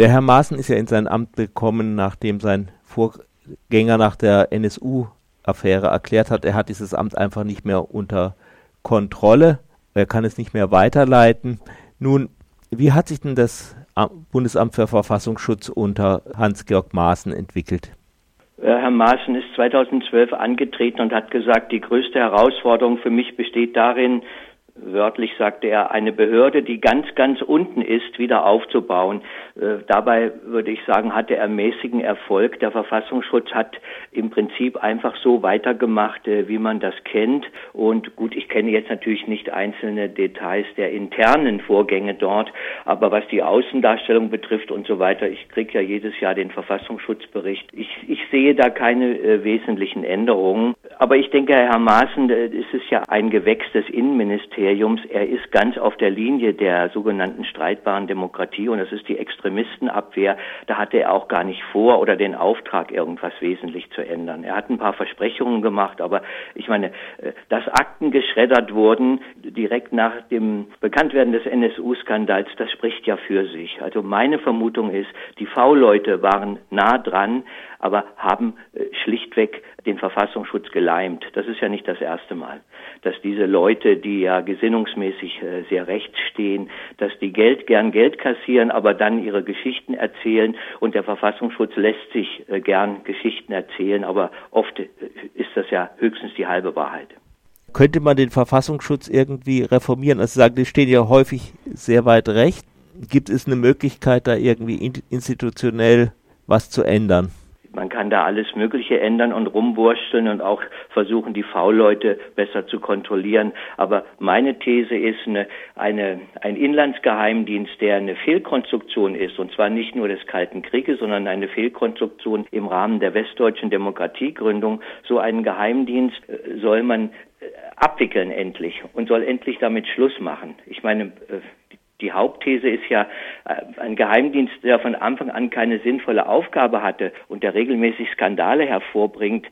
Der Herr Maaßen ist ja in sein Amt gekommen, nachdem sein Vorgänger nach der NSU-Affäre erklärt hat, er hat dieses Amt einfach nicht mehr unter Kontrolle, er kann es nicht mehr weiterleiten. Nun, wie hat sich denn das Bundesamt für Verfassungsschutz unter Hans-Georg Maaßen entwickelt? Herr Maaßen ist 2012 angetreten und hat gesagt, die größte Herausforderung für mich besteht darin, wörtlich sagte er, eine Behörde, die ganz, ganz unten ist, wieder aufzubauen. Äh, dabei würde ich sagen, hatte er mäßigen Erfolg. Der Verfassungsschutz hat im Prinzip einfach so weitergemacht, äh, wie man das kennt. Und gut, ich kenne jetzt natürlich nicht einzelne Details der internen Vorgänge dort, aber was die Außendarstellung betrifft und so weiter, ich kriege ja jedes Jahr den Verfassungsschutzbericht. Ich, ich sehe da keine äh, wesentlichen Änderungen. Aber ich denke, Herr Maaßen, äh, es ist ja ein Gewächs des Innenministeriums. Er ist ganz auf der Linie der sogenannten streitbaren Demokratie und das ist die Extremistenabwehr. Da hatte er auch gar nicht vor oder den Auftrag, irgendwas wesentlich zu ändern. Er hat ein paar Versprechungen gemacht, aber ich meine, äh, dass Akten geschreddert wurden direkt nach dem Bekanntwerden des NSU-Skandals, das spricht ja für sich. Also meine Vermutung ist, die V-Leute waren nah dran, aber haben äh, schlichtweg den Verfassungsschutz geleimt. Das ist ja nicht das erste Mal, dass diese Leute, die ja gesinnungsmäßig äh, sehr rechts stehen, dass die Geld gern Geld kassieren, aber dann ihre Geschichten erzählen und der Verfassungsschutz lässt sich äh, gern Geschichten erzählen, aber oft ist das ja höchstens die halbe Wahrheit. Könnte man den Verfassungsschutz irgendwie reformieren? Also sagen, die stehen ja häufig sehr weit rechts. Gibt es eine Möglichkeit, da irgendwie institutionell was zu ändern? Man kann da alles Mögliche ändern und rumwursteln und auch versuchen, die V-Leute besser zu kontrollieren. Aber meine These ist, eine, eine, ein Inlandsgeheimdienst, der eine Fehlkonstruktion ist, und zwar nicht nur des Kalten Krieges, sondern eine Fehlkonstruktion im Rahmen der westdeutschen Demokratiegründung, so einen Geheimdienst äh, soll man äh, abwickeln endlich und soll endlich damit Schluss machen. Ich meine, äh, die Hauptthese ist ja, äh, ein Geheimdienst, der von Anfang an keine sinnvolle Aufgabe hatte und der regelmäßig Skandale hervorbringt,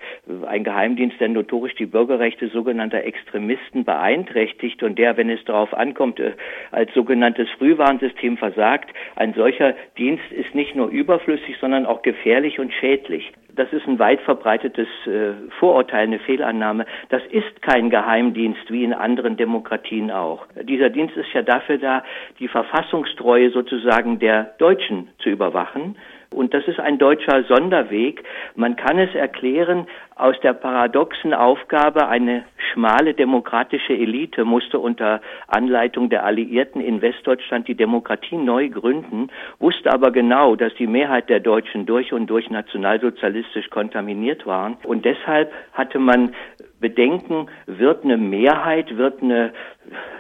ein Geheimdienst, der notorisch die Bürgerrechte sogenannter Extremisten beeinträchtigt und der, wenn es darauf ankommt, äh, als sogenanntes Frühwarnsystem versagt, ein solcher Dienst ist nicht nur überflüssig, sondern auch gefährlich und schädlich das ist ein weit verbreitetes äh, Vorurteil, eine Fehlannahme. Das ist kein Geheimdienst wie in anderen Demokratien auch. Dieser Dienst ist ja dafür da, die Verfassungstreue sozusagen der Deutschen zu überwachen und das ist ein deutscher Sonderweg. Man kann es erklären aus der paradoxen Aufgabe, eine schmale demokratische Elite musste unter Anleitung der Alliierten in Westdeutschland die Demokratie neu gründen, wusste aber genau, dass die Mehrheit der Deutschen durch und durch nationalsozialistisch kontaminiert waren. Und deshalb hatte man Bedenken, wird eine Mehrheit, wird eine,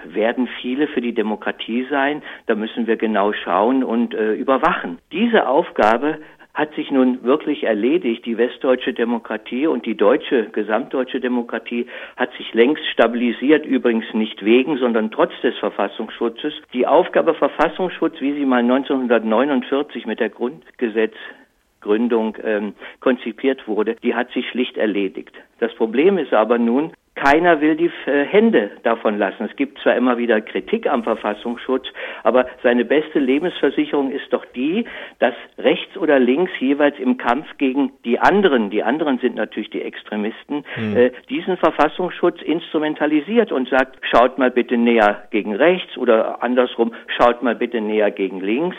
werden viele für die Demokratie sein? Da müssen wir genau schauen und äh, überwachen. Diese Aufgabe hat sich nun wirklich erledigt. Die westdeutsche Demokratie und die deutsche, gesamtdeutsche Demokratie hat sich längst stabilisiert, übrigens nicht wegen, sondern trotz des Verfassungsschutzes. Die Aufgabe Verfassungsschutz, wie sie mal 1949 mit der Grundgesetz Gründung ähm, konzipiert wurde, die hat sich schlicht erledigt. Das Problem ist aber nun, keiner will die äh, Hände davon lassen. Es gibt zwar immer wieder Kritik am Verfassungsschutz, aber seine beste Lebensversicherung ist doch die, dass rechts oder links jeweils im Kampf gegen die anderen, die anderen sind natürlich die Extremisten, hm. äh, diesen Verfassungsschutz instrumentalisiert und sagt, schaut mal bitte näher gegen rechts oder andersrum, schaut mal bitte näher gegen links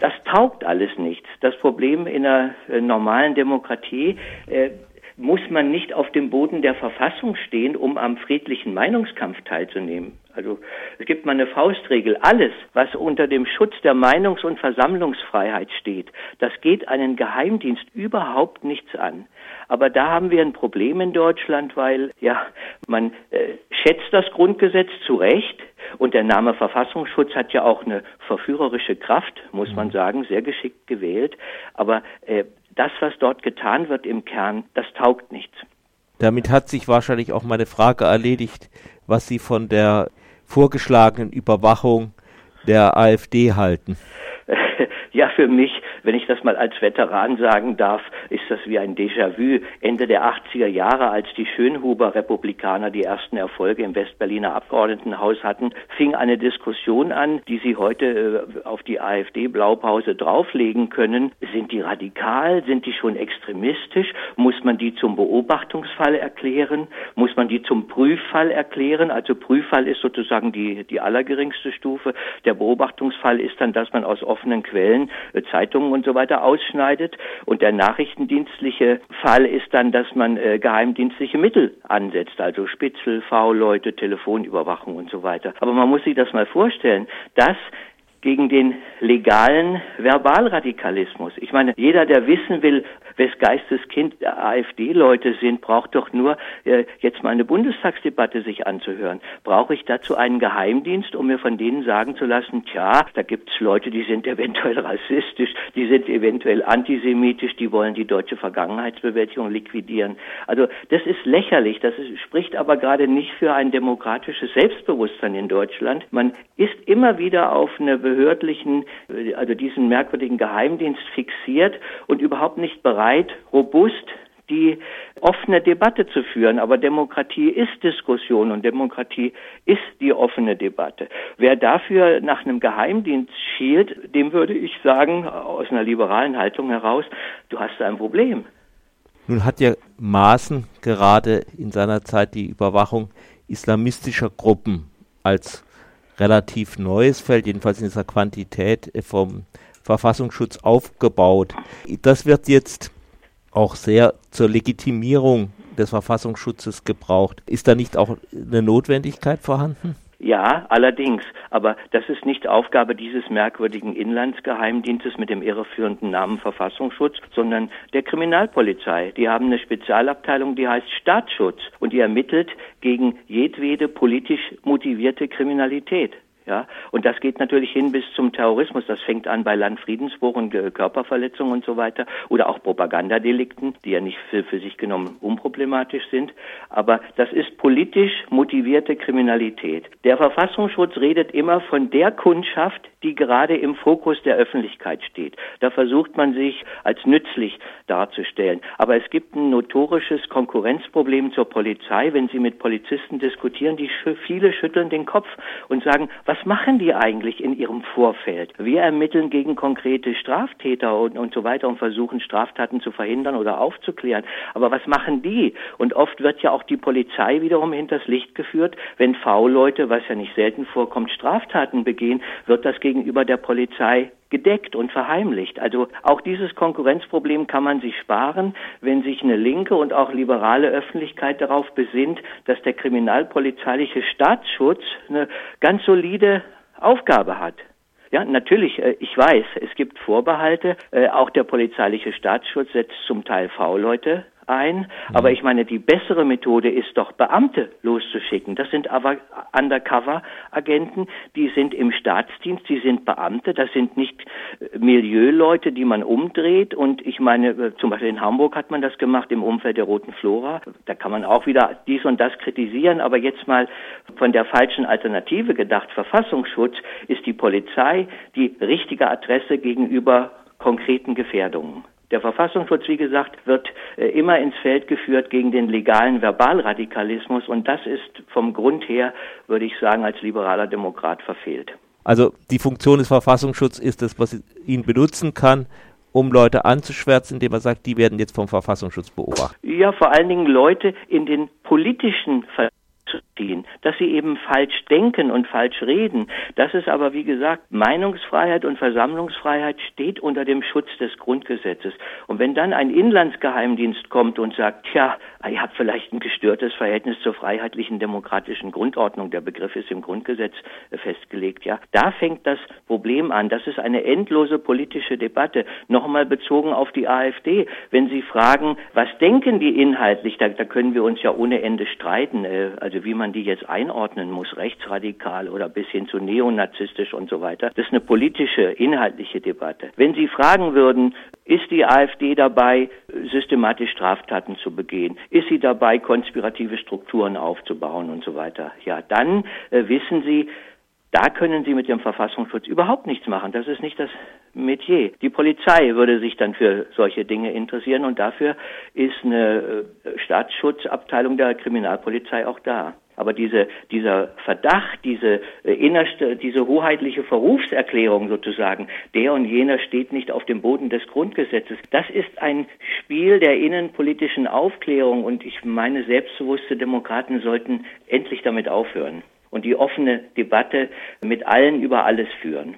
das taugt alles nichts. Das Problem in einer äh, normalen Demokratie äh, muss man nicht auf dem Boden der Verfassung stehen, um am friedlichen Meinungskampf teilzunehmen. Also es gibt mal eine Faustregel. Alles, was unter dem Schutz der Meinungs- und Versammlungsfreiheit steht, das geht einen Geheimdienst überhaupt nichts an. Aber da haben wir ein Problem in Deutschland, weil ja man äh, schätzt das Grundgesetz zu Recht und der Name Verfassungsschutz hat ja auch eine verführerische Kraft, muss man mhm. sagen, sehr geschickt gewählt. Aber äh, das, was dort getan wird im Kern, das taugt nichts. Damit hat sich wahrscheinlich auch meine Frage erledigt, was Sie von der vorgeschlagenen Überwachung der AfD halten. ja, für mich, wenn ich das mal als Veteran sagen darf, ist das wie ein Déjà-vu. Ende der 80er Jahre, als die Schönhuber-Republikaner die ersten Erfolge im Westberliner Abgeordnetenhaus hatten, fing eine Diskussion an, die Sie heute äh, auf die AfD-Blaupause drauflegen können. Sind die radikal? Sind die schon extremistisch? Muss man die zum Beobachtungsfall erklären? Muss man die zum Prüffall erklären? Also Prüffall ist sozusagen die, die allergeringste Stufe. Der Beobachtungsfall ist dann, dass man aus offenen Quellen äh, Zeitungen und so weiter ausschneidet. Und der nachrichtendienstliche Fall ist dann, dass man äh, geheimdienstliche Mittel ansetzt, also Spitzel, V-Leute, Telefonüberwachung und so weiter. Aber man muss sich das mal vorstellen, dass gegen den legalen Verbalradikalismus. Ich meine, jeder, der wissen will, wes Geistes Kind AfD-Leute sind, braucht doch nur äh, jetzt mal eine Bundestagsdebatte sich anzuhören. Brauche ich dazu einen Geheimdienst, um mir von denen sagen zu lassen, tja, da gibt's Leute, die sind eventuell rassistisch, die sind eventuell antisemitisch, die wollen die deutsche Vergangenheitsbewältigung liquidieren. Also das ist lächerlich, das ist, spricht aber gerade nicht für ein demokratisches Selbstbewusstsein in Deutschland. Man ist immer wieder auf eine behördlichen, äh, also diesen merkwürdigen Geheimdienst fixiert und überhaupt nicht bereit, robust die offene Debatte zu führen. Aber Demokratie ist Diskussion und Demokratie ist die offene Debatte. Wer dafür nach einem Geheimdienst schielt, dem würde ich sagen, aus einer liberalen Haltung heraus, du hast ein Problem. Nun hat ja Maaßen gerade in seiner Zeit die Überwachung islamistischer Gruppen als relativ neues Feld, jedenfalls in dieser Quantität vom Verfassungsschutz aufgebaut. Das wird jetzt auch sehr zur Legitimierung des Verfassungsschutzes gebraucht. Ist da nicht auch eine Notwendigkeit vorhanden? Ja, allerdings. Aber das ist nicht Aufgabe dieses merkwürdigen Inlandsgeheimdienstes mit dem irreführenden Namen Verfassungsschutz, sondern der Kriminalpolizei. Die haben eine Spezialabteilung, die heißt Staatsschutz und die ermittelt gegen jedwede politisch motivierte Kriminalität. Ja, und das geht natürlich hin bis zum Terrorismus. Das fängt an bei Landfriedensbruch Körperverletzungen und so weiter oder auch Propagandadelikten, die ja nicht für, für sich genommen unproblematisch sind. Aber das ist politisch motivierte Kriminalität. Der Verfassungsschutz redet immer von der Kundschaft, die gerade im Fokus der Öffentlichkeit steht. Da versucht man sich als nützlich darzustellen. Aber es gibt ein notorisches Konkurrenzproblem zur Polizei. Wenn Sie mit Polizisten diskutieren, die viele schütteln den Kopf und sagen, was machen die eigentlich in ihrem Vorfeld? Wir ermitteln gegen konkrete Straftäter und, und so weiter und versuchen Straftaten zu verhindern oder aufzuklären. Aber was machen die? Und oft wird ja auch die Polizei wiederum hinters Licht geführt. Wenn V-Leute, was ja nicht selten vorkommt, Straftaten begehen, wird das gegenüber der Polizei gedeckt und verheimlicht. Also auch dieses Konkurrenzproblem kann man sich sparen, wenn sich eine linke und auch liberale Öffentlichkeit darauf besinnt, dass der kriminalpolizeiliche Staatsschutz eine ganz solide Aufgabe hat. Ja, natürlich, äh, ich weiß, es gibt Vorbehalte. Äh, auch der polizeiliche Staatsschutz setzt zum Teil V-Leute ein. Mhm. Aber ich meine, die bessere Methode ist doch, Beamte loszuschicken. Das sind aber Undercover-Agenten, die sind im Staatsdienst, die sind Beamte, das sind nicht äh, Milieuleute, die man umdreht. Und ich meine, äh, zum Beispiel in Hamburg hat man das gemacht im Umfeld der Roten Flora. Da kann man auch wieder dies und das kritisieren, aber jetzt mal von der falschen Alternative gedacht, Verfassungsschutz ist die Polizei die richtige Adresse gegenüber konkreten Gefährdungen. Der Verfassungsschutz, wie gesagt, wird äh, immer ins Feld geführt gegen den legalen Verbalradikalismus und das ist vom Grund her, würde ich sagen, als liberaler Demokrat verfehlt. Also die Funktion des Verfassungsschutzes ist das, was ihn benutzen kann, um Leute anzuschwärzen, indem er sagt, die werden jetzt vom Verfassungsschutz beobachtet. Ja, vor allen Dingen Leute in den politischen Ver zu dass sie eben falsch denken und falsch reden. Das ist aber, wie gesagt, Meinungsfreiheit und Versammlungsfreiheit steht unter dem Schutz des Grundgesetzes. Und wenn dann ein Inlandsgeheimdienst kommt und sagt, tja, ihr habt vielleicht ein gestörtes Verhältnis zur freiheitlichen demokratischen Grundordnung, der Begriff ist im Grundgesetz äh, festgelegt, ja, da fängt das Problem an. Das ist eine endlose politische Debatte. Nochmal bezogen auf die AfD. Wenn Sie fragen, was denken die inhaltlich, da, da können wir uns ja ohne Ende streiten. Äh, also wie man die jetzt einordnen muss, rechtsradikal oder bis hin zu neonazistisch und so weiter, das ist eine politische, inhaltliche Debatte. Wenn Sie fragen würden, ist die AfD dabei, systematisch Straftaten zu begehen? Ist sie dabei, konspirative Strukturen aufzubauen und so weiter? Ja, dann äh, wissen Sie, da können Sie mit dem Verfassungsschutz überhaupt nichts machen. Das ist nicht das Metier. Die Polizei würde sich dann für solche Dinge interessieren und dafür ist eine äh, Staatsschutzabteilung der Kriminalpolizei auch da. Aber diese, dieser Verdacht, diese äh, innerste, diese hoheitliche Verrufserklärung sozusagen, der und jener steht nicht auf dem Boden des Grundgesetzes, das ist ein Spiel der innenpolitischen Aufklärung und ich meine, selbstbewusste Demokraten sollten endlich damit aufhören und die offene Debatte mit allen über alles führen.